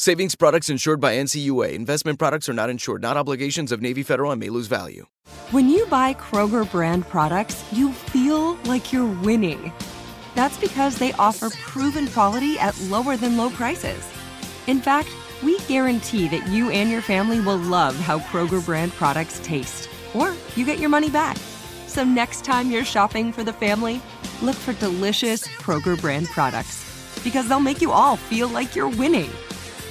Savings products insured by NCUA. Investment products are not insured, not obligations of Navy Federal and may lose value. When you buy Kroger brand products, you feel like you're winning. That's because they offer proven quality at lower than low prices. In fact, we guarantee that you and your family will love how Kroger brand products taste, or you get your money back. So next time you're shopping for the family, look for delicious Kroger brand products because they'll make you all feel like you're winning.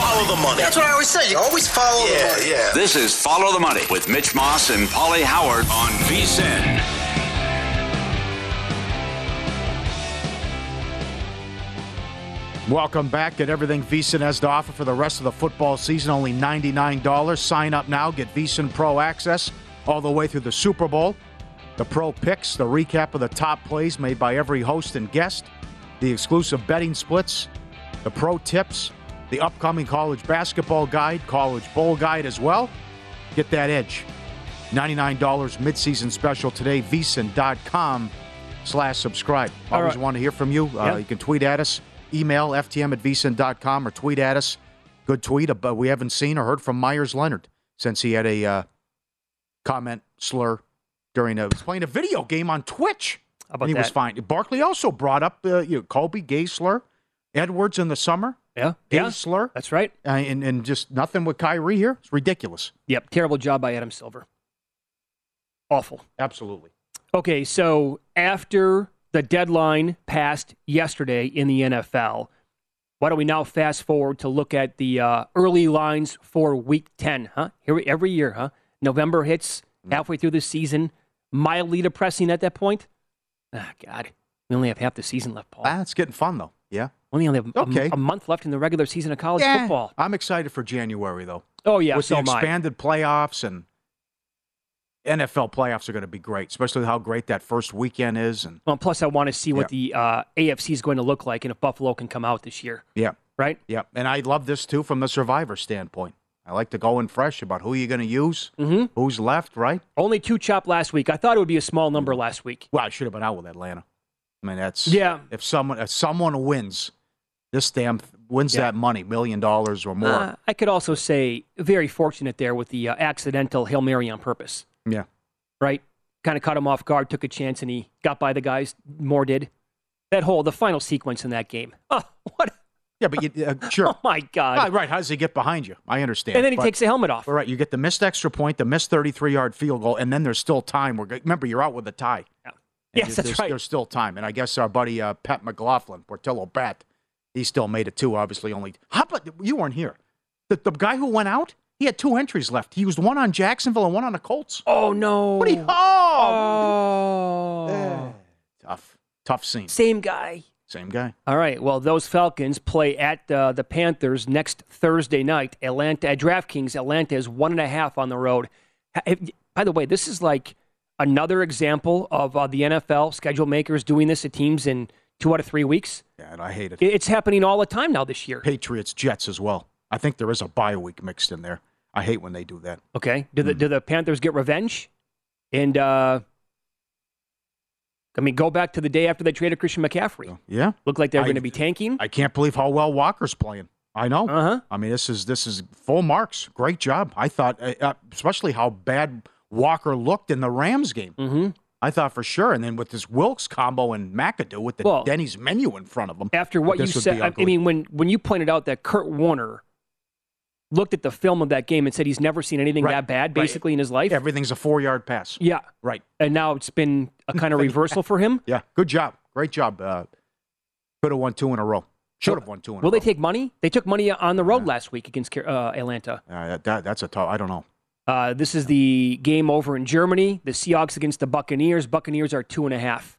Follow the money. That's what I always say. You always follow the money. yeah. This is Follow the Money with Mitch Moss and Pauly Howard on VSIN. Welcome back. Get everything VSiN has to offer for the rest of the football season. Only $99. Sign up now. Get VSiN Pro access all the way through the Super Bowl. The pro picks, the recap of the top plays made by every host and guest, the exclusive betting splits, the pro tips, the upcoming college basketball guide, college bowl guide as well. Get that edge. $99 midseason special today. VSiN.com slash subscribe. Always right. want to hear from you. Uh, You can tweet at us, email ftm at vsin.com or tweet at us. Good tweet, but we haven't seen or heard from Meyers Leonard since he had a uh, comment slur during a, he was playing a video game on Twitch. How about and he was fine. Barkley also brought up uh, you know, Kobe gay slur, Edwards in the summer Yeah, yeah, slur, that's right. uh, and, and just nothing with Kyrie here. It's ridiculous. Yep, terrible job by Adam Silver. Awful. Absolutely. Okay, so after the deadline passed yesterday in the NFL, why don't we now fast forward to look at the uh, early lines for Week 10? Huh? Here we, every year, huh? November hits halfway through the season, mildly depressing at that point. Ah, God, we only have half the season left, Paul. Ah, it's getting fun though. Yeah. We only have a- Okay. a, month left in the regular season of college Yeah. football. I'm excited for January though. Oh yeah, with so the expanded playoffs and NFL playoffs are going to be great, especially how great that first weekend is. And Well, plus I want to see what the uh, AFC is going to look like and if Buffalo can come out this year, yeah, right? yeah, and I love this too from the survivor standpoint. I like to go in fresh about who you're going to use, Mm-hmm. who's left, right? Only two chopped last week. I thought it would be a small number last week. Well, I should have been out with Atlanta. I mean, that's Yeah. If someone if someone wins, this damn wins Yeah. that money, million dollars or more. Uh, I could also say very fortunate there with the uh, accidental Hail Mary on purpose, yeah, right? Kind of caught him off guard, took a chance, and he got by the guys. More did. That whole, the final sequence in that game. Oh, what? yeah, but you, uh, sure, Oh, my God. right, right. How does he get behind you? I understand. and then he but- takes the helmet off. All right, you get the missed extra point, the missed 33 yard field goal, and then there's still time. We're, remember, you're out with a tie. Yeah. And Yes, there's, that's right. There's still time. And I guess our buddy uh, Pat McLaughlin, Portillo Bat, he still made it too. Obviously, only how about you weren't here? The, the guy who went out, he had two entries left. He used one on Jacksonville and one on the Colts. Oh no! What do you? Oh, Oh. tough, tough scene. Same guy. Same guy. All right. Well, those Falcons play at uh, the Panthers next Thursday night. Atlanta at DraftKings. Atlanta is one and a half on the road. By the way, this is like another example of uh, the NFL schedule makers doing this to teams in two out of three weeks. Yeah, and I hate it. It- It's happening all the time now this year. Patriots, Jets as well. I think there is a bye week mixed in there. I hate when they do that. Okay. Do the do the Panthers get revenge? And uh, I mean, go back to the day after they traded Christian McCaffrey. Yeah, look like they're going to be tanking. I can't believe how well Walker's playing. I know. Uh huh. I mean, this is this is full marks. Great job. I thought, uh, uh, especially how bad Walker looked in the Rams game. Mm-hmm. I thought for sure. And then with this Wilks combo and McAdoo with the Well, Denny's menu in front of him. After what you said, I- mean, when when you pointed out that Kurt Warner looked at the film of that game and said he's never seen anything Right, that bad, right. basically in his life. everything's a four yard pass. Yeah, Right. and now it's been a kind of reversal for him. Yeah. Good job. Great job. Uh, Could have won two in a row. Should have won two in a row. Will they row. take money? They took money on the road last week against uh, Atlanta. Uh, that, that's a tough. I don't know. Uh, this is the game over in Germany. The Seahawks against the Buccaneers. Buccaneers are two and a half.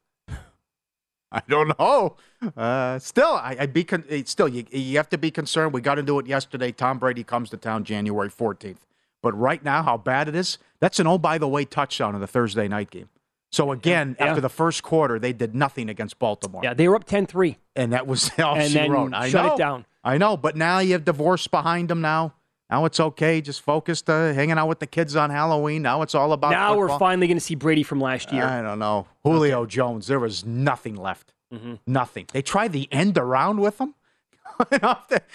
I don't know. Uh, still, I, I'd be con- still. You, you have to be concerned. We got into it yesterday. Tom Brady comes to town January 14th. But right now, how bad it is. That's an oh by the way touchdown in the Thursday night game. So again, Yeah. after the first quarter, they did nothing against Baltimore, Yeah, they were up 10-3. and that was all And she then wrote. I shut it down. I know, but now you have divorce behind them. Now, now it's okay. Just focused, uh, hanging out with the kids on Halloween. Now it's all about. Now we're finally going to see Brady from last year. I don't know. Julio Jones, there was nothing left. Mm-hmm. Nothing. They tried the end around with him.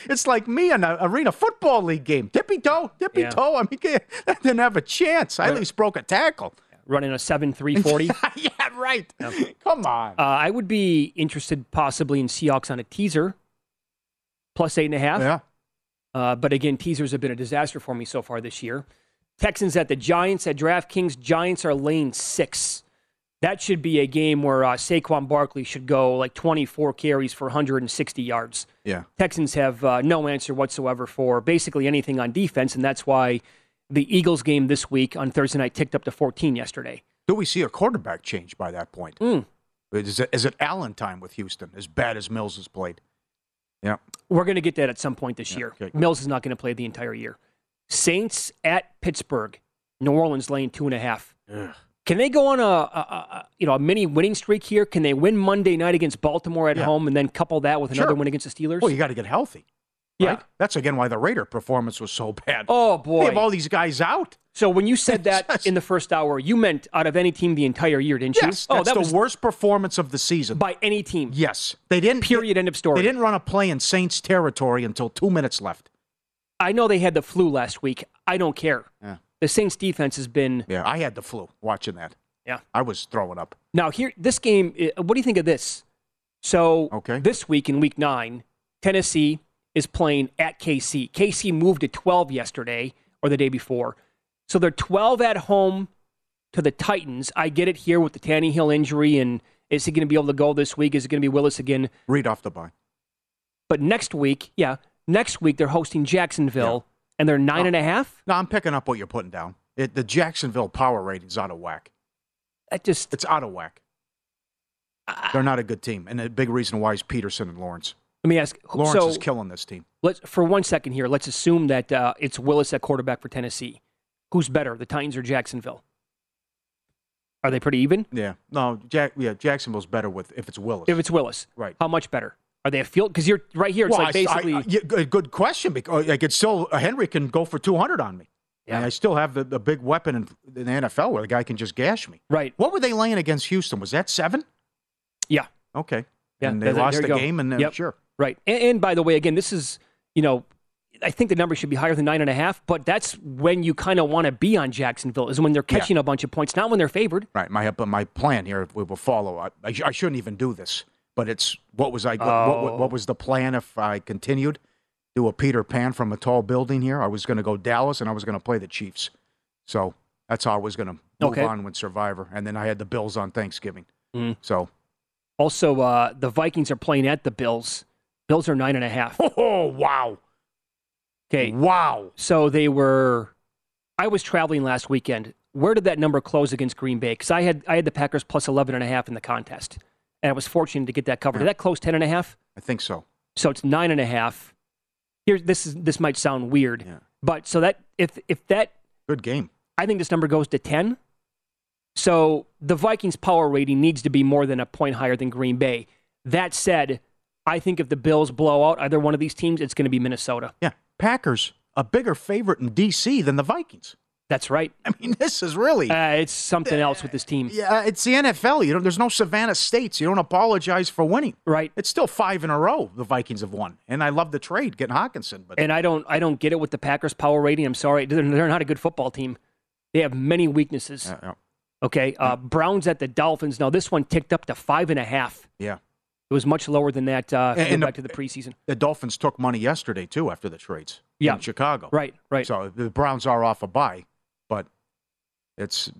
it's like me in an arena football league game. Tippy toe, tippy Yeah. toe. I mean, I didn't have a chance. I at least broke a tackle. Running a 7-3 40. yeah, right. Come on. Uh, I would be interested possibly in Seahawks on a teaser, plus eight and a half. yeah. Uh, but again, teasers have been a disaster for me so far this year. Texans at the Giants at DraftKings. Giants are lane six. That should be a game where uh, Saquon Barkley should go like 24 carries for 160 yards. Yeah. Texans have uh, no answer whatsoever for basically anything on defense, and that's why the Eagles game this week on Thursday night ticked up to 14 yesterday. Do we see a quarterback change by that point? Mm. Is, it, is it Allen time with Houston, as bad as Mills has played? Yeah. We're going to get that at some point this Yeah, year. okay. Mills is not going to play the entire year. Saints at Pittsburgh. New Orleans lane two and a half. Ugh. Can they go on a, a, a you know a mini winning streak here? Can they win Monday night against Baltimore at Yeah. home and then couple that with another Sure. win against the Steelers? Well, you got to get healthy. Yeah. right? That's again why the Raider performance was so bad. oh They boy! have all these guys out. So when you said that in the first hour, you meant out of any team the entire year, didn't you? Yes, oh, that's that the was worst performance of the season. by any team. yes, they didn't. Period. End of story. They didn't run a play in Saints territory until two minutes left. I know they had the flu last week. I don't care. Yeah. The Saints defense has been Yeah, I had the flu watching that. yeah. I was throwing up. Now here, this game. uh, What do you think of this? So Okay. this week in Week Nine, Tennessee is playing at KC. KC moved to 12 yesterday or the day before, so they're 12 at home to the Titans. I get it here with the Tannehill injury, and is he going to be able to go this week? Is it going to be Willis again? Read off the bye. But next week, yeah, next week they're hosting Jacksonville, and they're nine Oh. and a half. No, I'm picking up what you're putting down. It, the Jacksonville power rating's out of whack. That just It's out of whack. They're not a good team, and a big reason why is Pederson and Lawrence. let me ask. Lawrence so is killing this team. let's for one second here. Let's assume that uh, it's Willis at quarterback for Tennessee. Who's better, the Titans or Jacksonville? Are they pretty even? Yeah, no, Jack. Yeah, Jacksonville's better with if it's Willis. If it's Willis, Right. How much better? Are they a field? Because you're right here. It's well, like I- I- basically. I- yeah, good- question because I could still uh, Henry can go for 200 on me. Yeah. And I still have the, the big weapon in, in the NFL where the guy can just gash me. right. What were they laying against Houston? Was that seven? Yeah. Okay. Yeah, and they lost the go. game, and uh, Yep. sure. Right. And, and by the way, again, this is you know, I think the number should be higher than nine and a half. But that's when you kind of want to be on Jacksonville is when they're Yeah. catching a bunch of points, not when they're favored. Right. My but my plan here we will follow. I, I, I shouldn't even do this, but it's what was I? What, what, Oh. what was the plan if I continued? Do a Peter Pan from a tall building here. I was going to go Dallas, and I was going to play the Chiefs. So that's how I was going to move Okay. on with Survivor, and then I had the Bills on Thanksgiving. Mm. So Also, uh, the Vikings are playing at the Bills. Bills are nine and a half. Oh, wow. Okay. Wow. So they were. I was traveling last weekend. Where did that number close against Green Bay? Because I had I had the Packers plus 11 and a half in the contest, and I was fortunate to get that covered. Did that close 10 and a half? I think so. So it's nine and a half. Here, this is this might sound weird, Yeah. but so that if if that Good game. I think this number goes to 10. So the Vikings power rating needs to be more than a point higher than Green Bay. That said, I think if the Bills blow out either one of these teams, it's going to be Minnesota. Yeah. Packers, a bigger favorite in D.C. than the Vikings. That's right. I mean, this is really. Uh, it's something else with this team. yeah, it's the NFL. You know, there's no Savannah States. You don't apologize for winning. Right. It's still five in a row the Vikings have won, and I love the trade getting Hockenson. But And I don't I don't get it with the Packers power rating. I'm sorry. They're, they're not a good football team. They have many weaknesses. Yeah, Okay. Uh, Browns at the Dolphins. Now this one ticked up to five and a half. yeah. It was much lower than that uh, And- and the- back to the preseason. the Dolphins took money yesterday too after the trades. Yeah. in Chicago. Right, right. So the Browns are off a bye, but it's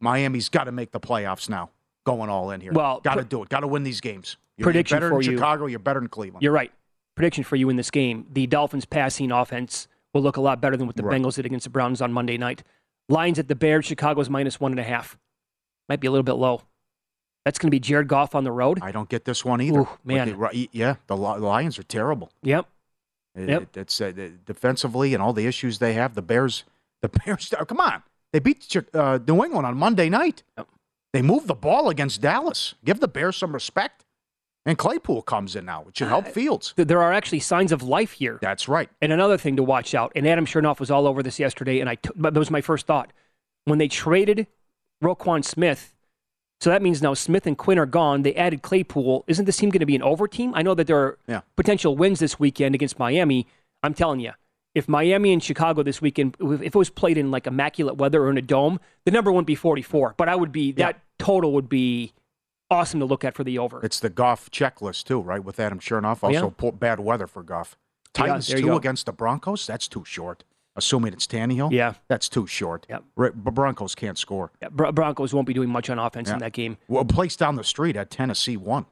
Miami's got to make the playoffs now. Going all in here. Well, got to pre- do it. Got to win these games. You're, Prediction you're better for than. Chicago. You're better than Cleveland. You're right. Prediction for you in this game: the Dolphins' passing offense will look a lot better than what the Right. Bengals did against the Browns on Monday night. Lions at the Bears. Chicago's minus one and a half. Might be a little bit low. That's going to be Jared Goff on the road. I don't get this one either. Ooh, man. the- yeah, the Lions are terrible. Yep. It- Yep. it- it's uh, defensively and all the issues they have. The Bears, the Bears. Come on, they beat uh, New England on Monday night. Yep. They moved the ball against Dallas. Give the Bears some respect. And Claypool comes in now, which should help Fields. Th- There are actually signs of life here. That's right. And another thing to watch out, and Adam Chernoff was all over this yesterday, and I took, but that was my first thought. When they traded Roquan Smith, so that means now Smith and Quinn are gone. They added Claypool. Isn't this team going to be an over team? I know that there are Yeah. potential wins this weekend against Miami. I'm telling you, if Miami and Chicago this weekend, if it was played in like immaculate weather or in a dome, the number wouldn't be 44. But I would be Yeah. that total would be awesome to look at for the over. It's the Goff checklist too, right? With Adam Chernoff, Oh, yeah. also poor, bad weather for Goff. Titans you two go. against the Broncos. That's too short. Assuming it's Tannehill. Yeah. that's too short. Yep. Right, but Broncos can't score. Yeah, Bro- Broncos won't be doing much on offense in that game. Well, a place down the street at Tennessee one.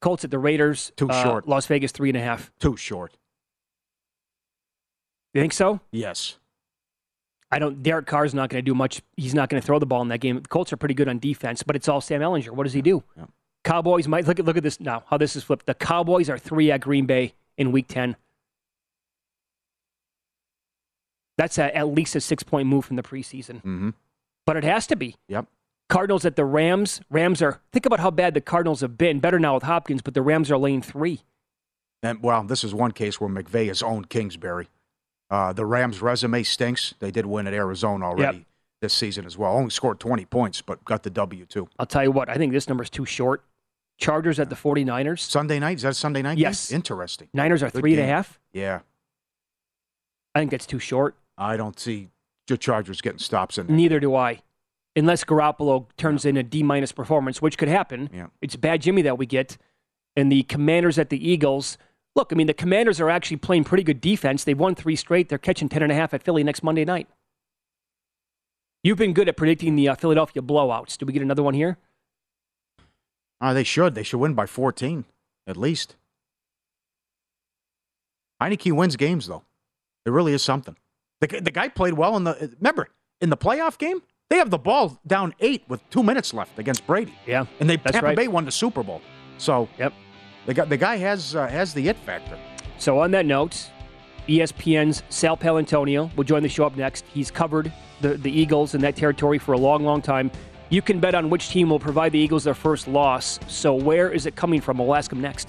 Colts at the Raiders. Too uh, short. Las Vegas three and a half. Too short. You think so? Yes. I don't. Derek Carr's not going to do much. He's not going to throw the ball in that game. The Colts are pretty good on defense, but it's all Sam Ehlinger. What does he do? Yeah. Cowboys might look at look at this now. How this is flipped. The Cowboys are three at Green Bay in Week Ten. That's a, at least a six point move from the preseason, Mm-hmm. but it has to be. Yep. Cardinals at the Rams. Rams are. Think about how bad the Cardinals have been. Better now with Hopkins, but the Rams are laying three. And well, this is one case where McVay has owned Kingsbury. Uh, the Rams' resume stinks. They did win at Arizona already this season as well. Only scored 20 points, but got the W too. I'll tell you what. I think this number is too short. Chargers at the 49ers. Sunday night is that a Sunday night? game? Yes. Interesting. Niners are Good three and a half. Yeah, I think that's too short. I don't see the Chargers getting stops in there. Neither do I. Unless Garoppolo turns in a D minus performance, which could happen. Yeah. It's bad Jimmy that we get. And the Commanders at the Eagles. Look, I mean, the Commanders are actually playing pretty good defense. They've won three straight. They're catching 10.5 at Philly next Monday night. You've been good at predicting the uh, Philadelphia blowouts. Do we get another one here? Uh, they should. They should win by 14 at least. Heineke wins games though. It really is something. The, the guy played well in the. Remember in the playoff game, they have the ball down eight with two minutes left against Brady, Yeah. and they Tampa right. Bay won the Super Bowl. So Yep. the guy the guy has uh, has the it factor. So on that note, ESPN's Sal Paolantonio will join the show up next. He's covered the, the Eagles in that territory for a long, long time. You can bet on which team will provide the Eagles their first loss. So where is it coming from? We'll ask him next.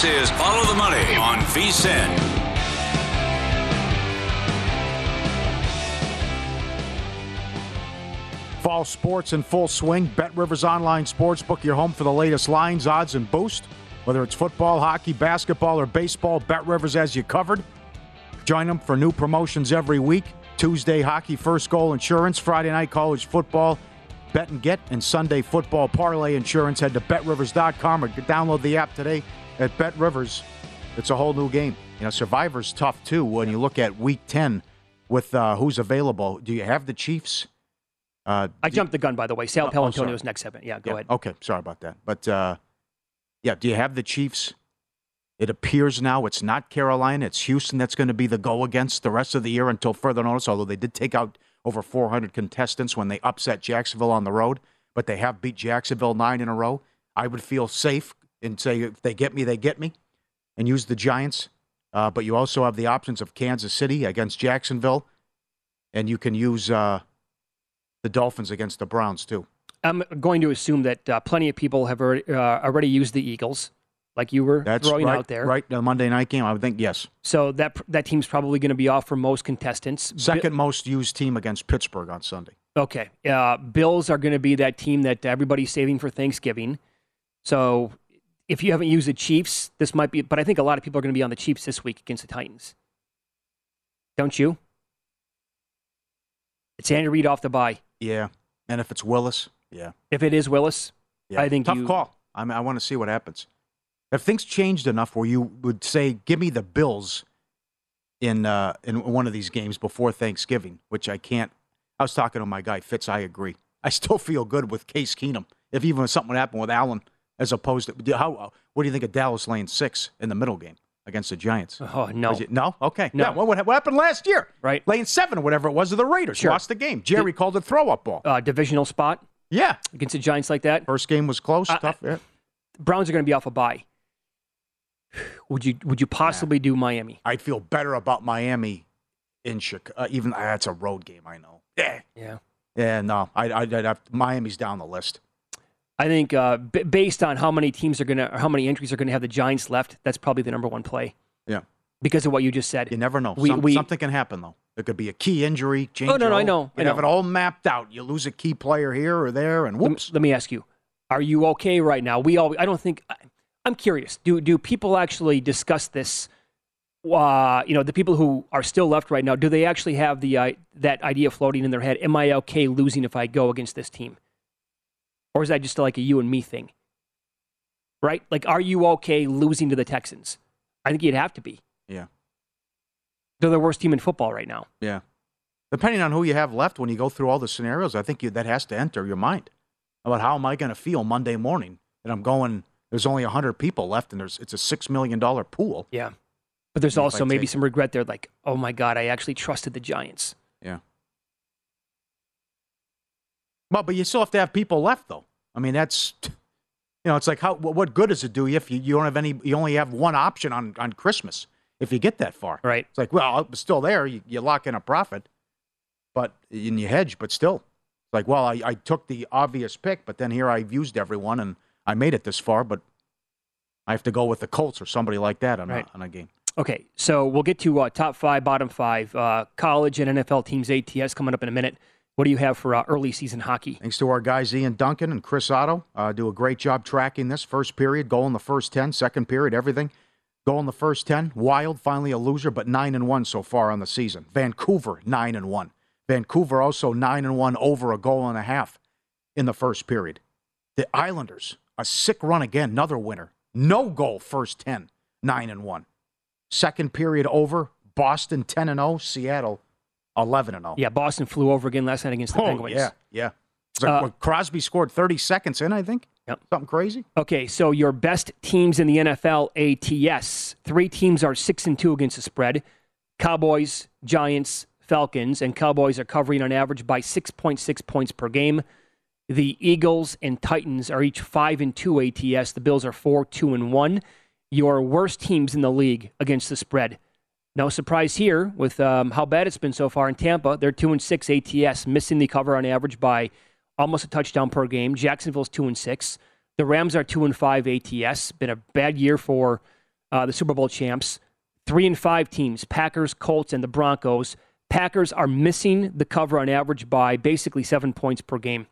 This is Follow the Money on VSIN. Fall sports in full swing. Bet Rivers Online Sportsbook, your home for the latest lines, odds, and boost. Whether it's football, hockey, basketball, or baseball, Bet Rivers has you covered. Join them for new promotions every week. Tuesday, hockey first goal insurance. Friday night, college football, bet and get. And Sunday, football parlay insurance. Head to betrivers.com or download the app today at Bet Rivers. It's a whole new game. You know, Survivor's tough too when you look at week 10 with uh, who's available. Do you have the Chiefs? Uh, I jumped the gun, by the way. Sal Oh, oh, Paolantonio's next seven. Yeah, go yeah, ahead. Okay, sorry about that. But uh, yeah, do you have the Chiefs? It appears now it's not Carolina, it's Houston that's going to be the go against the rest of the year until further notice, although they did take out over 400 contestants when they upset Jacksonville on the road, but they have beat Jacksonville nine in a row. I would feel safe and say if they get me, they get me, and use the Giants. Uh, but you also have the options of Kansas City against Jacksonville, and you can use uh, the Dolphins against the Browns too. I'm going to assume that uh, plenty of people have already, uh, already used the Eagles, like you were That's throwing right, out there. Right, the Monday night game, I would think yes. So that that team's probably going to be off for most contestants. Second most used team against Pittsburgh on Sunday. Okay. Uh, Bills are going to be that team that everybody's saving for Thanksgiving. So if you haven't used the Chiefs, this might be, but I think a lot of people are going to be on the Chiefs this week against the Titans. Don't you? It's Andy Reid off the bye. Yeah, and if it's Willis, yeah, If it is Willis, yeah. I think tough you- call. I mean, I want to see what happens. If things changed enough where you would say, "Give me the Bills," in uh, in one of these games before Thanksgiving, which I can't. I was talking to my guy Fitz. I agree. I still feel good with Case Keenum. If even if something would happen with Allen, as opposed to how, what do you think of Dallas laying six in the middle game against the Giants? oh no, it- no? Okay. No. Yeah, what, what happened last year? Right. Laying seven or whatever it was of the Raiders. Sure. Lost the game. Jerry called it throw up ball. uh, divisional spot yeah. against the Giants like that. First game was close. I- tough. Yeah. Browns are going to be off a bye. Would you would you possibly do Miami? I'd feel better about Miami in Chicago. Uh, even uh, that's a road game, I know. Yeah. Yeah. Yeah, no. I, I, I'd have, Miami's down the list. I think uh, b- based on how many teams are going to, how many entries are going to have the Giants left, that's probably the number one play Yeah. because of what you just said. You never know. We- Some- we- something can happen, though. There could be a key injury. Change Oh, no, no, I know, I You have know. it all mapped out. You lose a key player here or there, and Let me- whoops. Let me ask you: Are you okay right now? We all. I don't think. I- I'm curious. Do do people actually discuss this? Uh, you know, the people who are still left right now. Do they actually have the uh, that idea floating in their head? Am I okay losing if I go against this team? Or is that just like a you and me thing? Right? Like, are you okay losing to the Texans? I think you'd have to be. Yeah. They're the worst team in football right now. Yeah. Depending on who you have left when you go through all the scenarios, I think you, that has to enter your mind about how am I going to feel Monday morning that I'm going. There's only hundred people left, and there's it's a six million dollar pool. Yeah. But there's also maybe take- some regret there, like, oh my God, I actually trusted the Giants. Yeah. Well, but you still have to have people left, though. I mean, that's you know, it's like how what good does it do you if you, you don't have any? You only have one option on on Christmas if you get that far. Right. It's like, well, it's still there. You, you lock in a profit, but and you hedge, but still, it's like, well, I, I took the obvious pick, but then here I've used everyone and I made it this far, but I have to go with the Colts or somebody like that on, Right. a, on a game. Okay, so we'll get to uh, top five, bottom five, uh, college and NFL teams ATS coming up in a minute. What do you have for uh, early season hockey? Thanks to our guys Ian Duncan and Chris Otto. Uh, do a great job tracking this. First period, goal in the first 10. Second period, everything. Goal in the first 10. Wild, finally a loser, but 9 and 1 so far on the season. Vancouver, 9 and 1. Vancouver also 9 and 1 over a goal and a half in the first period. The Islanders, a sick run again, another winner. No goal first 10, 9 and 1. Second period over, Boston 10 and 0, Seattle 11 and 0. Yeah, Boston flew over again last night against the Oh, Penguins. yeah, yeah. Like, Uh, Crosby scored 30 seconds in, I think. Yep. Something crazy. Okay, so your best teams in the NFL ATS. Three teams are six and two against the spread: Cowboys, Giants, Falcons, and Cowboys are covering on average by six point six points per game. The Eagles and Titans are each five and two ATS. The Bills are four, two and one. Your worst teams in the league against the spread. No surprise here with um, how bad it's been so far in Tampa. They're two and six ATS, missing the cover on average by almost a touchdown per game. Jacksonville's two and six. The Rams are two and five ATS. Been a bad year for uh, the Super Bowl champs. Three and five teams: Packers, Colts, and the Broncos. Packers are missing the cover on average by basically seven points per game.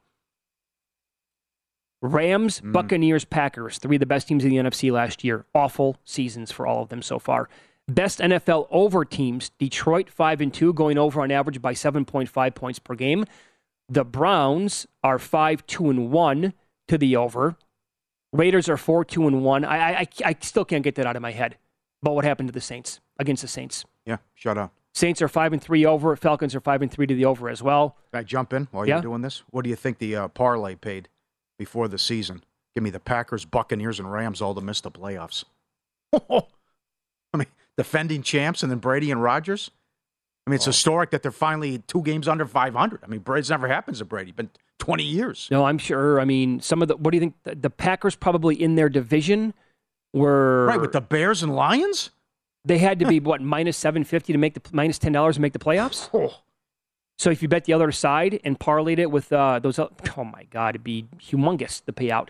Rams, Buccaneers, Packers, three of the best teams in the NFC last year. Awful seasons for all of them so far. Best NFL over teams: Detroit five and two, going over on average by seven point five points per game. The Browns are five two and one to the over. Raiders are four two and one. I, I I still can't get that out of my head. But what happened to the Saints against the Saints? Yeah, shut up. Saints are five and three over. Falcons are five and three to the over as well. Can I jump in while Yeah. you're doing this? What do you think the uh, parlay paid before the season? Give me the Packers, Buccaneers, and Rams all to miss the playoffs. I mean, defending champs and then Brady and Rodgers. I mean, it's historic that they're finally two games under 500. I mean, Brady's never happens to Brady. Been 20 years. No, I'm sure. I mean, some of the. What do you think? The, the Packers probably in their division were Right, with the Bears and Lions? They had to be what minus seven fifty to make the minus ten dollars to make the playoffs. Oh, So if you bet the other side and parlayed it with uh, those, oh my god, it'd be humongous the payout.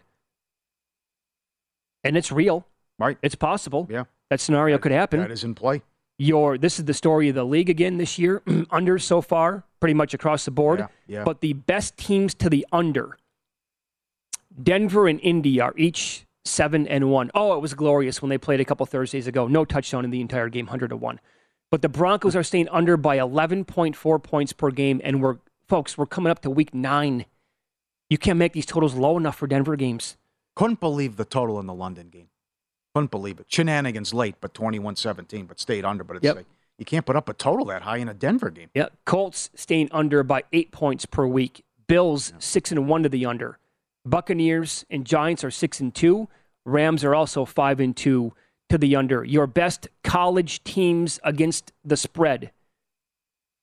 And it's real. right. It's possible. Yeah. That scenario could happen. That is in play. Your this is the story of the league again this year. under so far, pretty much across the board. Yeah, yeah. But the best teams to the under. Denver and Indy are each seven and one. Oh, it was glorious when they played a couple Thursdays ago. No touchdown in the entire game, hundred to one. But the Broncos are staying under by eleven point four points per game, and we're folks, we're coming up to week nine. You can't make these totals low enough for Denver games. Couldn't believe the total in the London game. Couldn't believe it. Shenanigans late, but 21 17, but stayed under. But it's Yep. like, you can't put up a total that high in a Denver game. Yeah, Colts staying under by eight points per week. Bills six and one to the under. Buccaneers and Giants are six and two. Rams are also five and two to the under. Your best college teams against the spread.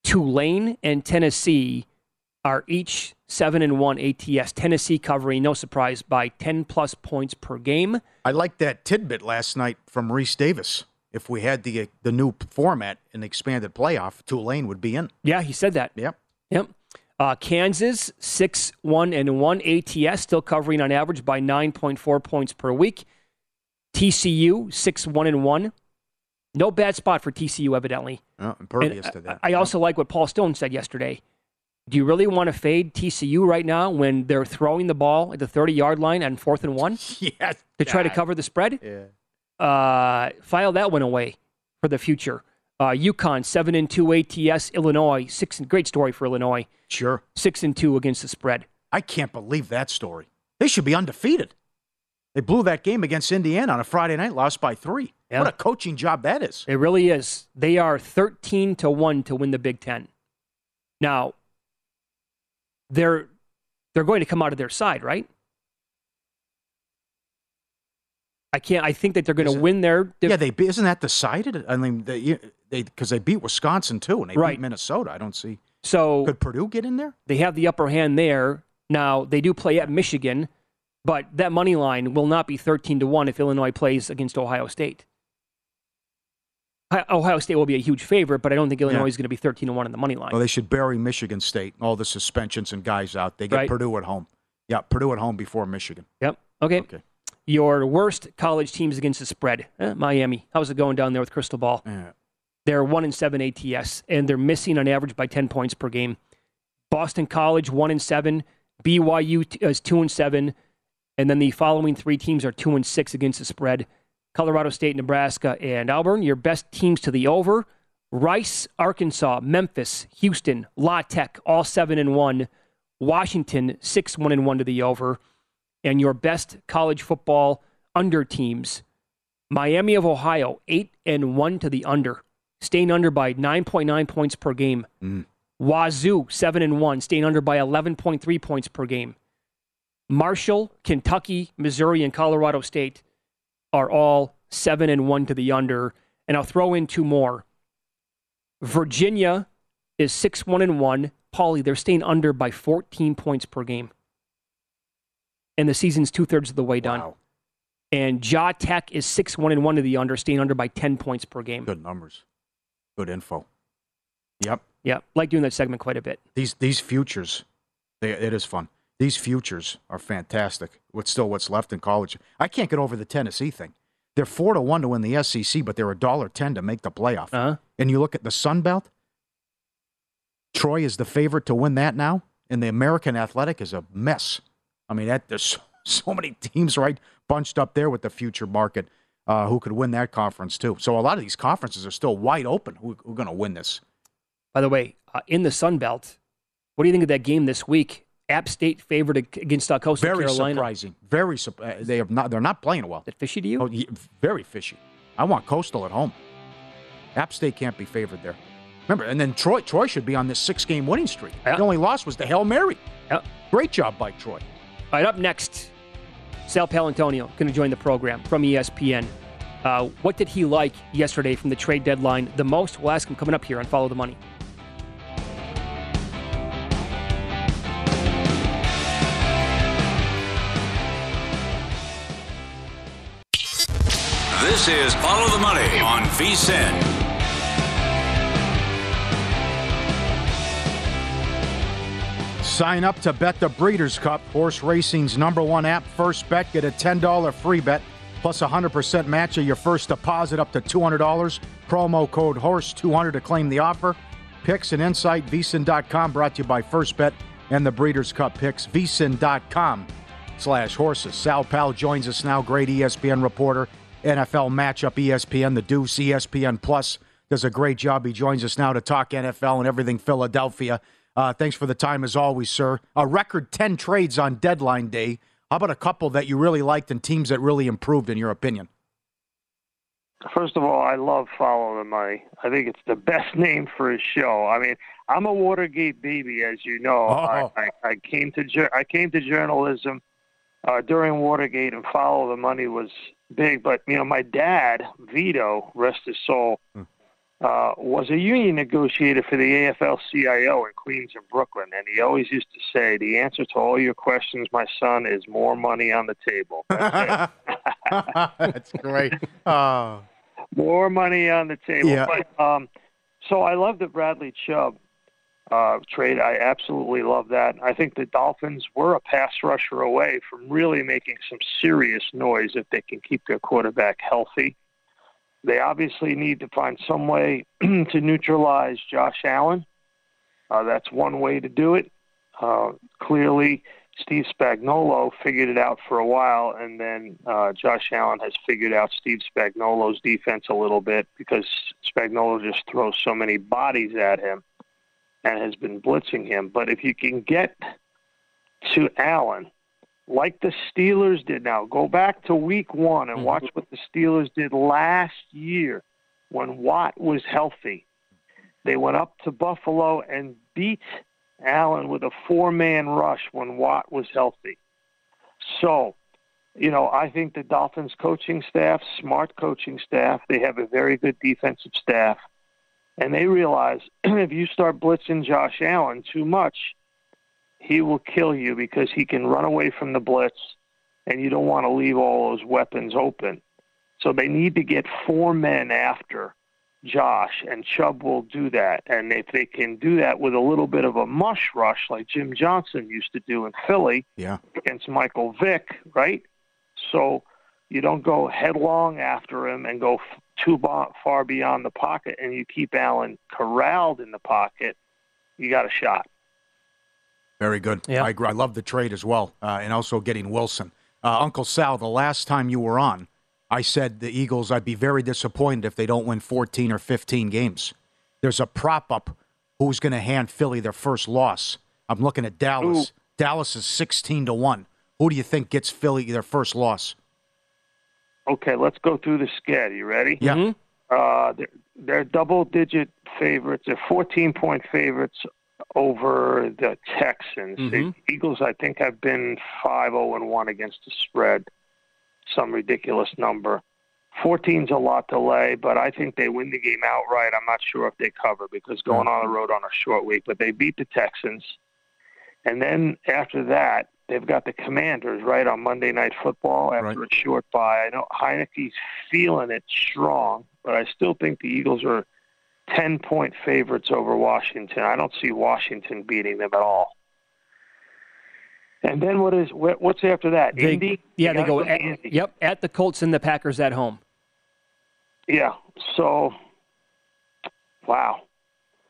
Tulane and Tennessee are each seven and one ATS. Tennessee covering, no surprise, by ten plus points per game. I liked that tidbit last night from Rece Davis. If we had the the new format and expanded playoff, Tulane would be in. Yeah, he said that. Yep. Yep. Uh, Kansas six one and one ATS still covering on average by nine point four points per week. TCU six one and one. No bad spot for TCU evidently. Oh, And impervious to that. I, I also like what Paul Stone said yesterday. Do you really want to fade TCU right now when they're throwing the ball at the thirty yard line on fourth and one yes. to try to cover the spread? Yeah. uh, file that one away for the future. Uh, UConn seven and two ATS. Illinois six. and Great story for Illinois. Sure. Six and two against the spread. I can't believe that story. They should be undefeated. They blew that game against Indiana on a Friday night, lost by three. Yeah. What a coaching job that is. It really is. They are 13 to 1 to win the Big 10. Now, they're they're going to come out of their side, right? I can't I think that they're going to win their Yeah, they isn't that decided? I mean, they they because they beat Wisconsin too, and they Right. beat Minnesota. I don't see. so Could Purdue get in there? they have the upper hand there. Now, they do play at Michigan, but that money line will not be 13 to 1 if Illinois plays against Ohio State. Hi- Ohio State will be a huge favorite, but I don't think Illinois is going to be 13 to 1 in the money line. Well, they should bury Michigan State. All the suspensions and guys out. They get Right. Purdue at home. Yeah, Purdue at home before Michigan. Yep. Okay. Okay. Your worst college teams against the spread. Eh, Miami. How's it going down there with Cristobal? Yeah. They're one and seven ATS, and they're missing on average by ten points per game. Boston College one and seven. BYU t- is two and seven, and then the following three teams are two and six against the spread. Colorado State, Nebraska, and Auburn. Your best teams to the over. Rice, Arkansas, Memphis, Houston, La Tech, all seven and one. Washington, six one and one to the over. And your best college football under teams. Miami of Ohio, eight and one to the under, staying under by nine point nine points per game. Mm. Wazoo, seven and one, staying under by eleven point three points per game. Marshall, Kentucky, Missouri, and Colorado State are all seven and one to the under. And I'll throw in two more. Virginia is six one and one. Pauly, they're staying under by fourteen points per game. And the season's two thirds of the way done. Wow. And Ja Tech is six one and one to the under, staying under by ten points per game. Good numbers. Good info. Yep. Yeah, like doing that segment quite a bit. These these futures, they, it is fun. These futures are fantastic. With still what's left in college, I can't get over the Tennessee thing. They're four to one to win the SEC, but they're a dollar ten to make the playoff. Uh-huh. And you look at the Sun Belt. Troy is the favorite to win that now, and the American Athletic is a mess. I mean, that, there's so, so many teams right bunched up there with the future market uh, who could win that conference too. So a lot of these conferences are still wide open. Who, who's going to win this? By the way, uh, in the Sun Belt, what do you think of that game this week? App State favored against uh, Coastal Very Carolina. surprising. Very sup- uh, they have not. They're not playing well. Is that fishy to you? Oh, very fishy. I want Coastal at home. App State can't be favored there. Remember, and then Troy. Troy should be on this six-game winning streak. Yeah. The only loss was the Hail Mary. Yeah. Great job by Troy. All right, up next, Sal Paolantonio going to join the program from ESPN. Uh, what did he like yesterday from the trade deadline the most? We'll ask him coming up here on Follow the Money. This is Follow the Money on VSIN. Sign up to bet the Breeders' Cup, horse racing's number one app. First bet, get a $10 free bet plus 100% match of your first deposit up to $200. Promo code HORSE200 to claim the offer. Picks and insight, vsin.com, brought to you by First Bet and the Breeders' Cup picks. vsin.com slash horses. Sal Pal joins us now, great ESPN reporter, NFL matchup ESPN, the Deuce, ESPN Plus does a great job. He joins us now to talk NFL and everything Philadelphia. Uh, thanks for the time as always, sir. A record 10 trades on deadline day. How about a couple that you really liked and teams that really improved, in your opinion? First of all, I love Follow the Money. I think it's the best name for a show. I mean, I'm a Watergate baby, as you know. Oh. I, I, I came to I came to journalism uh, during Watergate, and Follow the Money was big. But you know, my dad, Vito, rest his soul, uh, was a union negotiator for the AFL-CIO in Queens and Brooklyn, and he always used to say, "The answer to all your questions, my son, is more money on the table." That's. That's great. Uh, more money on the table. Yeah. But, um, so I love the Bradley Chubb uh, trade. I absolutely love that. I think the Dolphins were a pass rusher away from really making some serious noise if they can keep their quarterback healthy. They obviously need to find some way to neutralize Josh Allen. Uh, that's one way to do it. Uh, clearly, Steve Spagnuolo figured it out for a while, and then uh, Josh Allen has figured out Steve Spagnuolo's defense a little bit because Spagnuolo just throws so many bodies at him and has been blitzing him. But if you can get to Allen like the Steelers did now. Go back to week one and mm-hmm. watch what the Steelers did last year when Watt was healthy. They went up to Buffalo and beat Allen with a four man rush when Watt was healthy. So, you know, I think the Dolphins coaching staff, smart coaching staff, they have a very good defensive staff. And they realize if you start blitzing Josh Allen too much, he will kill you because he can run away from the blitz and you don't want to leave all those weapons open. So they need to get four men after Josh, and Chubb will do that. And if they can do that with a little bit of a mush rush like Jim Johnson used to do in Philly Yeah. against Michael Vick, right? So you don't go headlong after him and go too far beyond the pocket, and you keep Allen corralled in the pocket, you got a shot. Very good. I agree. I love the trade as well, uh, and also getting Wilson. Uh, Uncle Sal, the last time you were on, I said the Eagles. I'd be very disappointed if they don't win 14 or 15 games. There's a prop up. Who's going to hand Philly their first loss? I'm looking at Dallas. Dallas is 16 to one. Who do you think gets Philly their first loss? Okay, let's go through the sked. You ready? Yeah. Mm-hmm. Uh, they're, they're double-digit favorites. They're 14-point favorites over the Texans. The mm-hmm. Eagles, I think, have been 5-0 and one against the spread. Some ridiculous number. 14's a lot to lay, but I think they win the game outright. I'm not sure if they cover because going mm. on the road on a short week, but they beat the Texans. And then after that, they've got the Commanders right on Monday Night Football after a short bye. I know Heinicke's feeling it strong, but I still think the Eagles are 10 point favorites over Washington. I don't see Washington beating them at all. And then what is what- what's after that? They- Indy? Yeah, they go. At, Indy. yep, at the Colts and the Packers at home. Yeah. So, wow.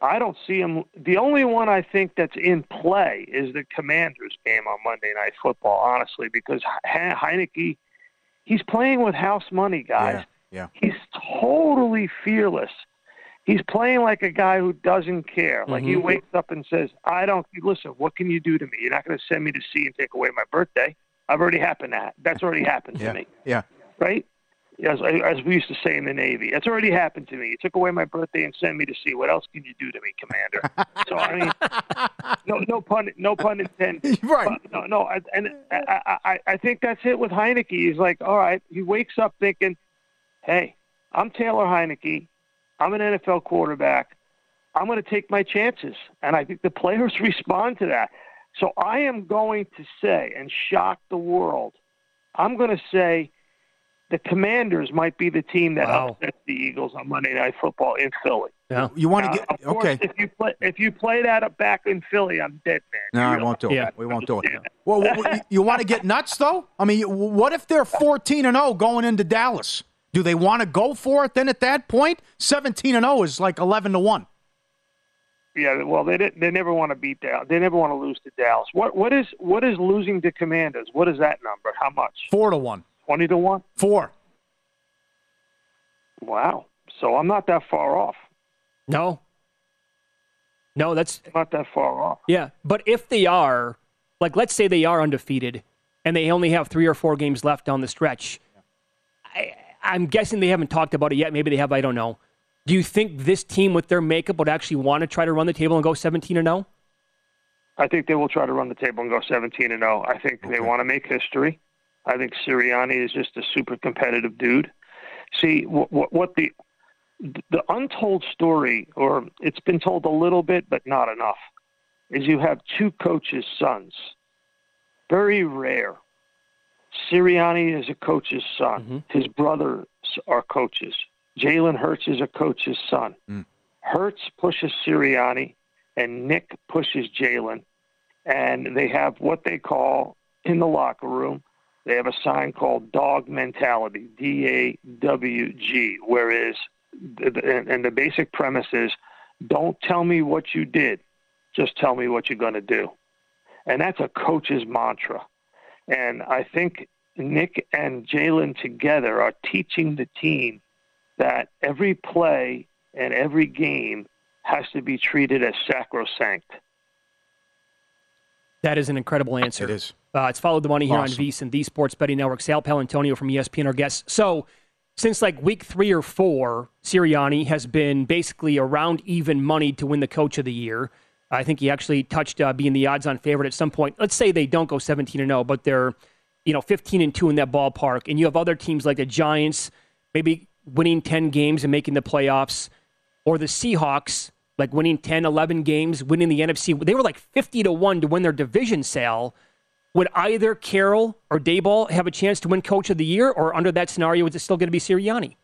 I don't see him. The only one I think that's in play is the Commanders game on Monday Night Football, honestly, because He- Heinicke, he's playing with house money, guys. Yeah. yeah. He's totally fearless. He's playing like a guy who doesn't care. Like he Mhm. wakes up and says, "I don't listen. What can you do to me? You're not going to send me to sea and take away my birthday. I've already happened that. That's already happened to Yeah. me." Yeah. right? As, as we used to say in the Navy, that's already happened to me. You took away my birthday and sent me to sea. What else can you do to me, Commander? so I mean, no, no pun, no pun intended. Right? no, no, I- and I, I, I think that's it with Heinicke. He's like, all right. He wakes up thinking, hey, I'm Taylor Heinicke. I'm an NFL quarterback. I'm going to take my chances, and I think the players respond to that. So I am going to say and shock the world. I'm going to say the Commanders might be the team that wow. upsets the Eagles on Monday Night Football in Philly. Yeah, you want to get uh, okay. if you play if you play that up back in Philly, I'm dead man. No, I won't do it. Yeah. we won't do it. Yeah. Well, well, you want to get nuts though? I mean, what if they're 14 and 0 going into Dallas? Do they want to go for it then? At that point, 17 and 0 is like 11 to one. Yeah, well, they didn't, they never want to beat Dallas. They never want to lose to Dallas. What what is what is losing to Commanders? What is that number? How much? Four to one. 20 to 1? Four. Wow. So I'm not that far off. No. No, that's not that far off. Yeah. But if they are, like, let's say they are undefeated and they only have three or four games left on the stretch, I, I'm guessing they haven't talked about it yet. Maybe they have. I don't know. Do you think this team with their makeup would actually want to try to run the table and go 17 or oh? no? I think they will try to run the table and go 17 and 0. I think okay. they want to make history. I think Sirianni is just a super competitive dude. See what, what, what the the untold story, or it's been told a little bit but not enough, is you have two coaches' sons. Very rare. Sirianni is a coach's son. Mm-hmm. His brothers are coaches. Jalen Hurts is a coach's son. Mm. Hurts pushes Sirianni, and Nick pushes Jalen, and they have what they call in the locker room. They have a sign called dog mentality, D A W G, whereas, and the basic premise is don't tell me what you did, just tell me what you're going to do. And that's a coach's mantra. And I think Nick and Jalen together are teaching the team that every play and every game has to be treated as sacrosanct. That is an incredible answer. It is. Uh, it's followed the money here Awesome. on VSiN, the Sports Betting Network. Sal Paolantonio from ESPN, our guest. So, since like week three or four, Sirianni has been basically around even money to win the Coach of the Year. I think he actually touched uh, being the odds-on favorite at some point. Let's say they don't go 17 and 0, but they're you know 15 and 2 in that ballpark, and you have other teams like the Giants, maybe winning 10 games and making the playoffs, or the Seahawks, like winning 10, 11 games, winning the NFC. They were like 50 to 1 to win their division sale. Would either Carroll or Daboll have a chance to win Coach of the Year, or under that scenario, is it still going to be Sirianni?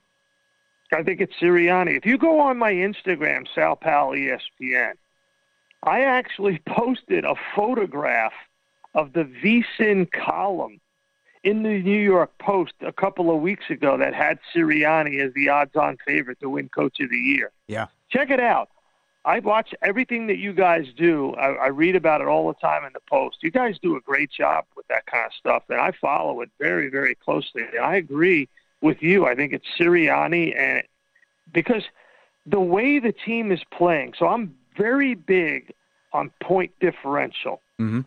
I think it's Sirianni. If you go on my Instagram, Sal Pal ESPN, I actually posted a photograph of the VSIN column in the New York Post a couple of weeks ago that had Sirianni as the odds-on favorite to win Coach of the Year. Yeah. Check it out. I watch everything that you guys do. I, I read about it all the time in the Post. You guys do a great job with that kind of stuff, and I follow it very, very closely. And I agree with you. I think it's Sirianni, and because the way the team is playing, so I'm very big on point differential. Mm-hmm.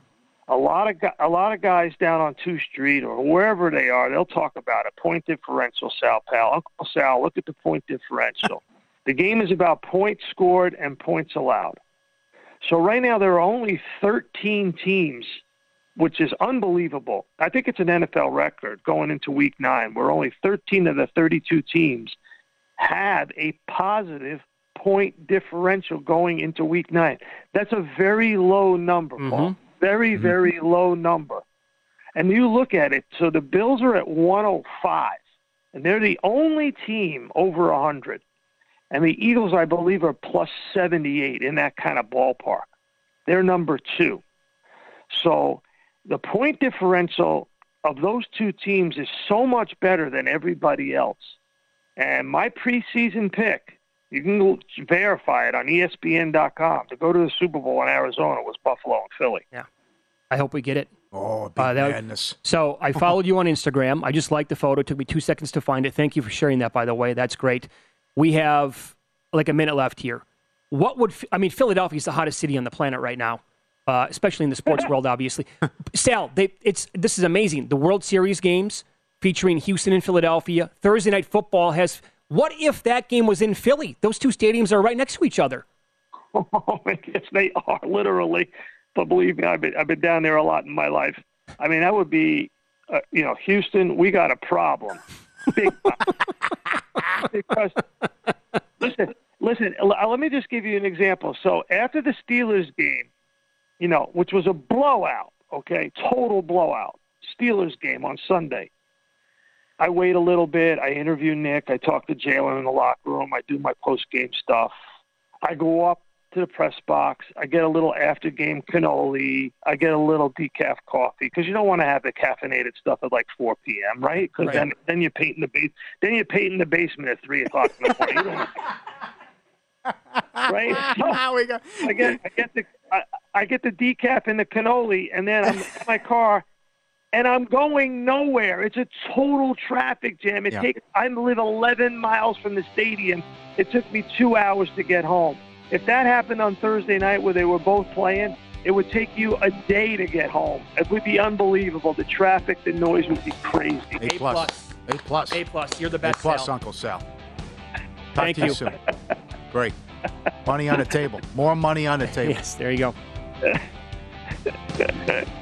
A lot of a lot of guys down on Two Street or wherever they are, they'll talk about it. Point differential, Sal Pal. Uncle Sal, look at the point differential. The game is about points scored and points allowed. So right now there are only 13 teams, which is unbelievable. I think it's an NFL record going into Week Nine, where only 13 of the 32 teams have a positive point differential going into Week Nine. That's a very low number, mm-hmm. Paul. Very, mm-hmm. very low number. And you look at it, so the Bills are at 105, and they're the only team over 100. And the Eagles, I believe, are plus 78 in that kind of ballpark. They're number two. So the point differential of those two teams is so much better than everybody else. And my preseason pick, you can verify it on ESPN.com to go to the Super Bowl in Arizona was Buffalo and Philly. Yeah. I hope we get it. Oh, big Uh, that- madness. So I followed you on Instagram. I just liked the photo. It took me two seconds to find it. Thank you for sharing that, by the way. That's great. We have like a minute left here. What would I mean? Philadelphia is the hottest city on the planet right now, uh, especially in the sports world. Obviously, Sal, they, it's this is amazing. The World Series games featuring Houston and Philadelphia. Thursday night football has. What if that game was in Philly? Those two stadiums are right next to each other. Oh, yes, they are literally. But believe me, I've been I've been down there a lot in my life. I mean, that would be, uh, you know, Houston. We got a problem, big time. because listen, listen. Uh, let me just give you an example. So after the Steelers game, you know, which was a blowout, okay, total blowout, Steelers game on Sunday. I wait a little bit. I interview Nick. I talk to Jalen in the locker room. I do my post game stuff. I go up to the press box. I get a little after game cannoli. I get a little decaf coffee because you don't want to have the caffeinated stuff at like 4 p.m. Right? Because Right. then then you're painting the base. Then you're painting the basement at three o'clock in the morning. You don't want- right? So, I get I get the I, I get the decaf and the cannoli, and then I'm in my car, and I'm going nowhere. It's a total traffic jam. It Yeah. takes. I live 11 miles from the stadium. It took me two hours to get home. If that happened on Thursday night where they were both playing, it would take you a day to get home. It would be unbelievable. The traffic, the noise would be crazy. A plus. A plus. A plus. You're the best. A plus, Sal. Uncle Sal. Talk Thank to you you. soon. Great. Money on the table. More money on the table. Yes, there you go.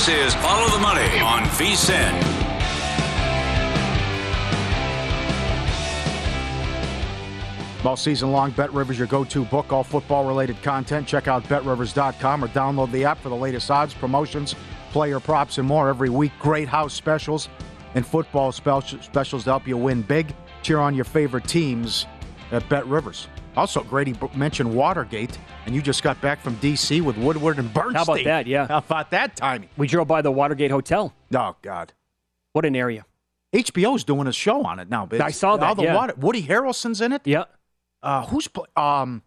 This is Follow the Money on VSIN. All season long, Bet Rivers, your go to book, all football related content. Check out betrivers.com or download the app for the latest odds, promotions, player props, and more every week. Great house specials and football specials to help you win big. Cheer on your favorite teams at Bet Rivers. Also, Grady mentioned Watergate, and you just got back from D.C. with Woodward and Bernstein. How about that? Yeah. How about that timing? We drove by the Watergate Hotel. Oh God, what an area! HBO's doing a show on it now. Bitch. I saw that. All the yeah. water. Woody Harrelson's in it. Yeah. Uh, who's play, um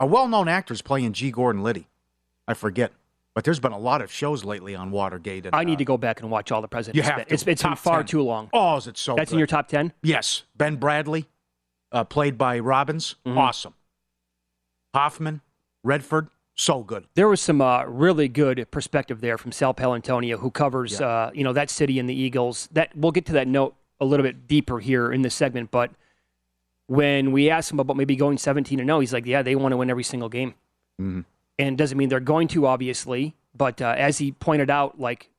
a well-known actor's playing G. Gordon Liddy. I forget, but there's been a lot of shows lately on Watergate. And, I need uh, to go back and watch all the presidents. You have to. It's, it's been far 10. too long. Oh, is it so? That's good. in your top ten. Yes, Ben Bradlee, uh, played by Robbins. Mm-hmm. Awesome. Hoffman, Redford, so good. There was some uh, really good perspective there from Sal Paolantonio, who covers Yeah. uh, you know that city and the Eagles. That we'll get to that note a little bit deeper here in this segment. But when we asked him about maybe going 17 and 0, he's like, "Yeah, they want to win every single game." Mhm. And doesn't mean they're going to, obviously. But uh, as he pointed out, like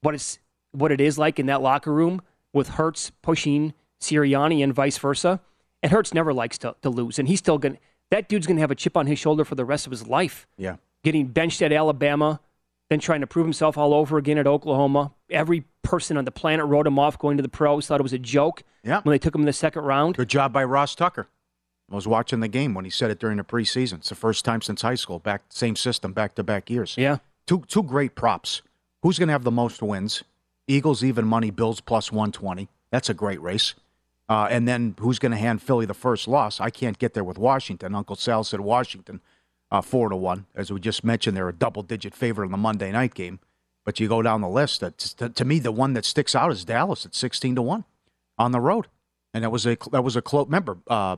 what it's what it is like in that locker room with Hurts pushing Sirianni and vice versa. And Hurts never likes to, to lose, and he's still gonna. That dude's gonna have a chip on his shoulder for the rest of his life Yeah. getting benched at Alabama, then trying to prove himself all over again at Oklahoma. Every person on the planet wrote him off going to the pros, thought it was a joke Yeah. when they took him in the second round. Good job by Ross Tucker. I was watching the game when he said it during the preseason. It's the first time since high school, back same system, back to back years. Yeah. Two two great props. Who's going to have the most wins? Eagles even money, Bills plus one twenty. That's a great race. Uh, and then who's going to hand Philly the first loss? I can't get there with Washington. Uncle Sal said Washington uh, four to one. As we just mentioned, they're a double digit favorite in the Monday night game. But you go down the list. That's, to, to me, the one that sticks out is Dallas at sixteen to one on the road, and that was a that was a close. Remember, uh,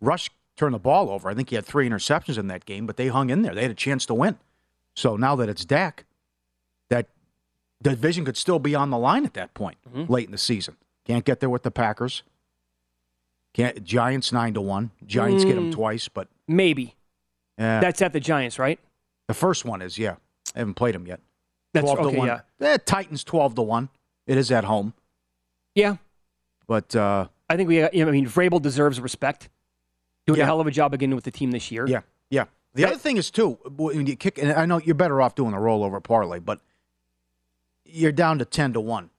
Rush turned the ball over. I think he had three interceptions in that game, but they hung in there. They had a chance to win. So now that it's Dak, that division could still be on the line at that point late in the season. Can't get there with the Packers. Can't Giants nine to one. Giants get them Mm. twice, but Maybe. uh, That's at the Giants, right? the first one is yeah. I haven't played them yet. That's okay, to one. yeah. Eh, Titans twelve to one. It is at home, Yeah. but uh, I think we, I mean, Vrabel deserves respect. Doing Yeah. a hell of a job again with the team this year. Yeah, yeah. The That- other thing is too when you kick, and I know you're better off doing a rollover parlay, but you're down to ten to one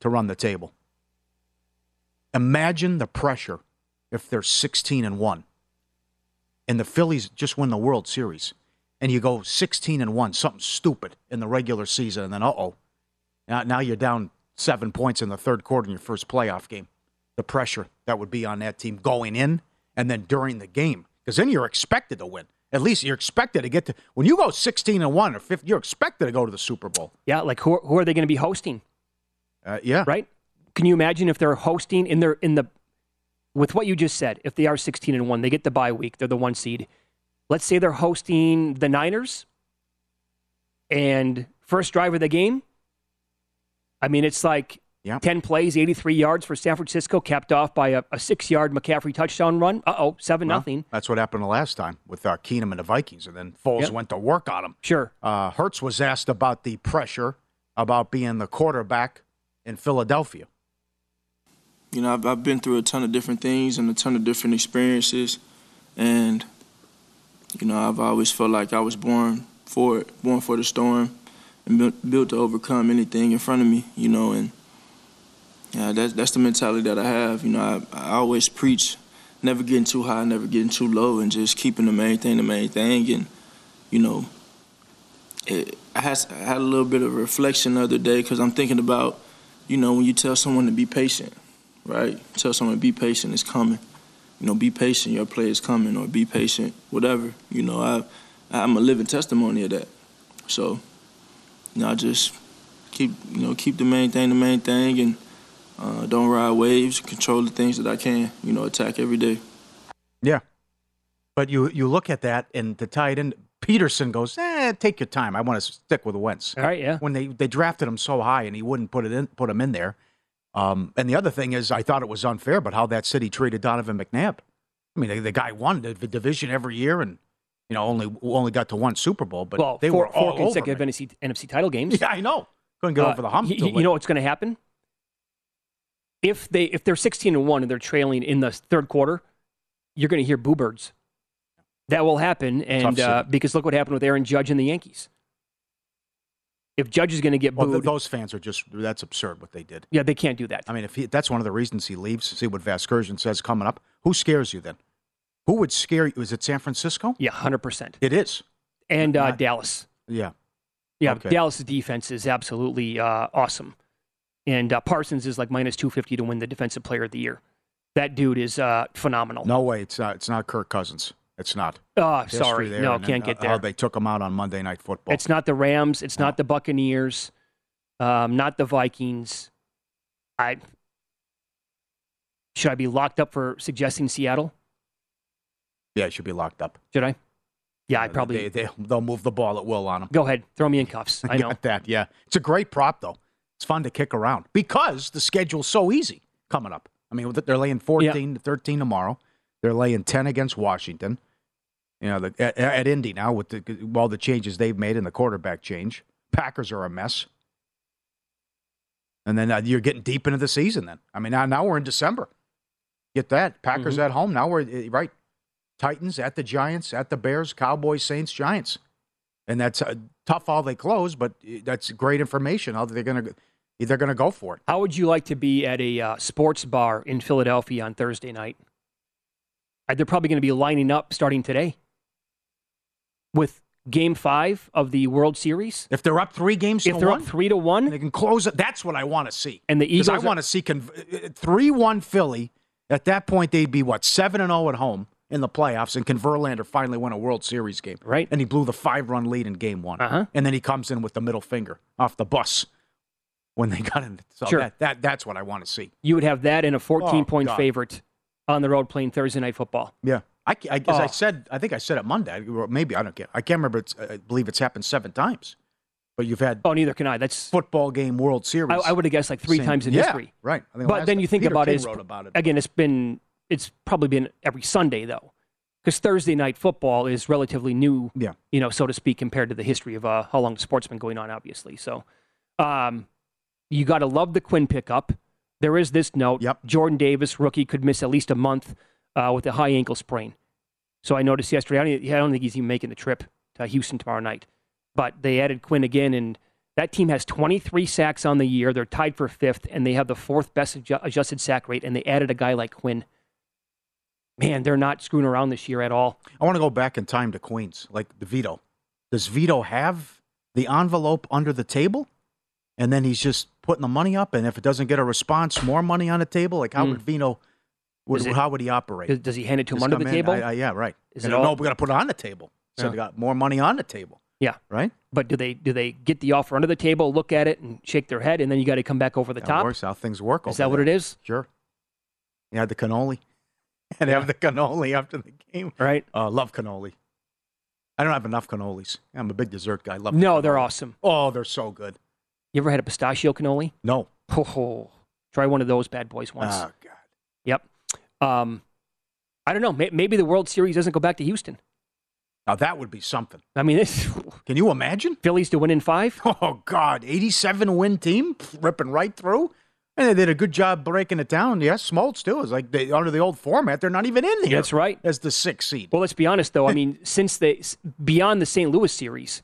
to run the table. Imagine the pressure if they're sixteen and one, and the Phillies just win the World Series, and you go sixteen and one, something stupid in the regular season, and then uh oh, now, now you're down seven points in the third quarter in your first playoff game. The pressure that would be on that team going in and then during the game, because then you're expected to win. At least you're expected to get to when you go 16 and one or 50, you're expected to go to the Super Bowl. Yeah, like who, who are they going to be hosting? Uh, yeah. Right? Can you imagine if they're hosting in their in the with what you just said, if they are 16 and 1, they get the bye week, they're the one seed. Let's say they're hosting the Niners and first drive of the game. I mean, it's like Yeah. 10 plays, 83 yards for San Francisco, capped off by a, a six yard McCaffrey touchdown run. Uh oh, 7 Well, nothing. That's what happened the last time with uh, Keenum and the Vikings, and then Foles Yep. went to work on him. Sure. Uh, Hurts was asked about the pressure about being the quarterback in Philadelphia. You know, I've, I've been through a ton of different things and a ton of different experiences, and you know, I've always felt like I was born for it, born for the storm, and built, to overcome anything in front of me. You know, and yeah, that's that's the mentality that I have. You know, I, I always preach never getting too high, never getting too low, and just keeping the main thing the main thing. And you know, it, I, had, I had a little bit of reflection the other day because I'm thinking about, you know, when you tell someone to be patient, right? Tell someone be patient, it's coming. You know, be patient, your play is coming, or be patient, whatever. You know, I, I'm a living testimony of that. So, you know, I just keep, you know, keep the main thing the main thing, and uh, don't ride waves. Control the things that I can. You know, attack every day. Yeah. But you you look at that and to tie it in, Pederson goes, eh, take your time. I want to stick with Wentz. All right, yeah. When they, they drafted him so high and he wouldn't put it in put him in there. Um, and the other thing is, I thought it was unfair, but how that city treated Donovan McNabb. I mean, the, the guy won the, the division every year, and you know only only got to one Super Bowl, but well, they four, were all four consecutive over. NFC, NFC title games. Yeah, I know. Couldn't get Uh, over the hump. y- you know what's going to happen? If they if they're 16 and 1 and they're trailing in the third quarter, you're going to hear boo birds. That will happen and uh, because look what happened with Aaron Judge and the Yankees. If Judge is going to get booed, th- those fans are just that's absurd what they did. yeah, they can't do that. I mean, if he, that's one of the reasons he leaves, see what Vasgersian says coming up. Who scares you then? Who would scare you? Is it San Francisco? Yeah, 100%. It is. And uh, Not- Dallas. Yeah. Yeah, Okay. Dallas' defense is absolutely uh, awesome. And uh, Parsons is like minus 250 to win the defensive player of the year. That dude is uh, phenomenal. No way. It's not. It's not Kirk Cousins. It's not. Oh, History sorry. there, No, can't then, get uh, there. How they took them out on Monday Night Football. It's not the Rams. It's not the Buccaneers. Um, not the Vikings. I should I be locked up for suggesting Seattle? yeah, he should be locked up. Should I? Yeah, I probably. They, they, they'll move the ball at will on them. Go ahead, throw me in cuffs. I know. Got that. Yeah, it's a great prop though. It's fun to kick around because the schedule's so easy coming up. I mean, they're laying 14 to 13 tomorrow. They're laying 10 against Washington. You know, the, at, at Indy now with the, all the changes they've made and the quarterback change. Packers are a mess. And then uh, you're getting deep into the season. Then I mean, now now we're in December. Get that Packers Mm-hmm. at home. Now we're uh, right. Titans at the Giants, at the Bears, Cowboys, Saints, Giants, and that's uh, tough. How they close, but uh, that's great information. How they're gonna they're gonna go for it. How would you like to be at a uh, sports bar in Philadelphia on Thursday night? Uh, They're probably going to be lining up starting today with Game Five of the World Series. If they're up three games If to they're one, up three to one, they can close it. That's what I want to see. And the I Eagles are- want to see three one Philly. At that point, they'd be what seven and zero at home in the playoffs, and can Verlander finally win a World Series game? Right. And he blew the five run lead in Game One, Uh-huh. and then he comes in with the middle finger off the bus when they got in. So Sure. that, that that's what I want to see. you would have that in a 14 point Oh, favorite on the road playing Thursday night football. Yeah. I, I, as I Oh. said, I think I said it Monday. or Maybe I don't get. I can't remember. It's, I believe it's happened seven times. But you've had Oh, neither can I. That's football game World Series. I, I would have guessed like three Same- times in yeah, history. Right. I think But then time- you think Peter about it, about it. again, it's been it's probably been every Sunday though, because Thursday night football is relatively new. Yeah. you know, so to speak, compared to the history of uh, how long the sport's been going on. Obviously, so um, you got to love the Quinn pickup. There is this note: Yep. Jordan Davis, rookie, could miss at least a month uh, with a high ankle sprain. So I noticed yesterday. I don't, I don't think he's even making the trip to Houston tomorrow night. But they added Quinn again, and that team has 23 sacks on the year. They're tied for fifth, and they have the fourth best adjusted sack rate. And they added a guy like Quinn. Man, they're not screwing around this year at all. I want to go back in time to Queens, like the Vito. Does Vito have the envelope under the table, and then he's just putting the money up? And if it doesn't get a response, more money on the table. Like how Hmm. would Vito? Would, it- how would he operate? Does, he hand it to him Just under the in, table? I- I- yeah, right. Is And it no, all- we got to put it on the table. So Yeah. they got more money on the table. Yeah. Right? But do they do they get the offer under the table, look at it, and shake their head, and then you got to come back over the That top? works how things work. Is that what it is? Sure. You had the cannoli. And have the cannoli after the game. Right. Uh, love cannoli. I don't have enough cannolis. I'm a big dessert guy. Love No, the they're awesome. Oh, they're so good. You ever had a pistachio cannoli? No. Oh, try one of those bad boys once. Oh, God. Yep. Um, I don't know. May- Maybe the World Series doesn't go back to Houston. Now, that would be something. I mean, this Can you imagine? Phillies to win in five. Oh, God. 87 win team ripping right through. And they did a good job breaking it down. Yes, Smoltz, too. Is like they, under the old format, they're not even in here. That's right. As the sixth seed. Well, let's be honest, though. I mean, since they beyond the St. Louis series,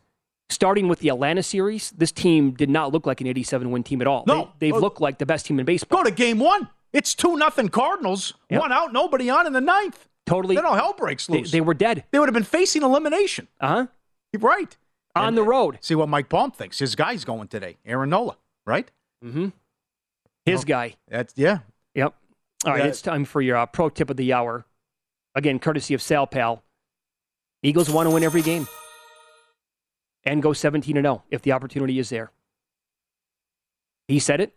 starting with the Atlanta series, this team did not look like an 87 win team at all. No. they, have looked like the best team in baseball. Go to game one. It's 2 nothing Cardinals. Yep. One out, nobody on in the ninth. Totally. Then all hell breaks They, loose. they were dead. They would have been facing elimination. Uh huh. Right. On And- the road. See what Mike Palm thinks. His guy's going today. Aaron Nola, right? Mm-hmm. His Oh. guy. That's yeah. Yep. All right, it's time for your uh, pro tip of the hour. Again, courtesy of Sal Pal. Eagles want to win every game and go 17 and 0 if the opportunity is there. He said it.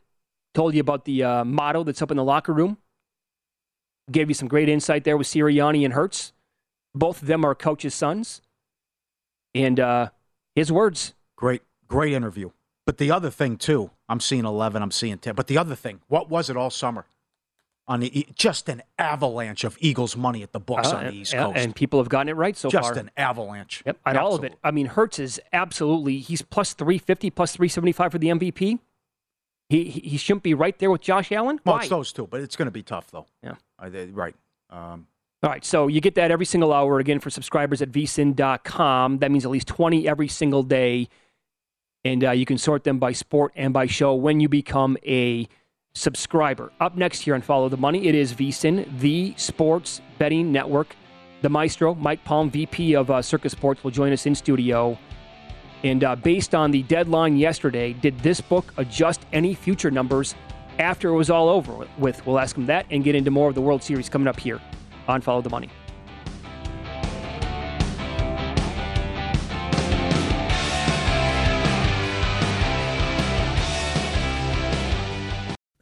Told you about the uh, motto that's up in the locker room. Gave you some great insight there with Sirianni and Hurts. Both of them are coach's sons. And uh, his words. Great, great interview. But the other thing too, I'm seeing 11, I'm seeing 10. But the other thing, what was it all summer? On the just an avalanche of Eagles money at the books Uh, on the East Coast. And people have gotten it right so just far. Just an avalanche. Yep, and all of it. I mean, Hurts is absolutely. He's plus three fifty, plus three seventy five for the MVP. He he shouldn't be right there with Josh Allen. Well, Why? it's those two, but it's going to be tough though. Yeah. They- right. Um, All right, so you get that every single hour again for subscribers at vsin.com. That means at least 20 every single day. And uh, you can sort them by sport and by show when you become a subscriber. Up next here on Follow the Money, it is vsin, the sports betting network. The maestro, Mike Palm, VP of uh, Circa Sports, will join us in studio. And uh, based on the deadline yesterday, did this book adjust any future numbers after it was all over with? We'll ask him that and get into more of the World Series coming up here on Follow the Money.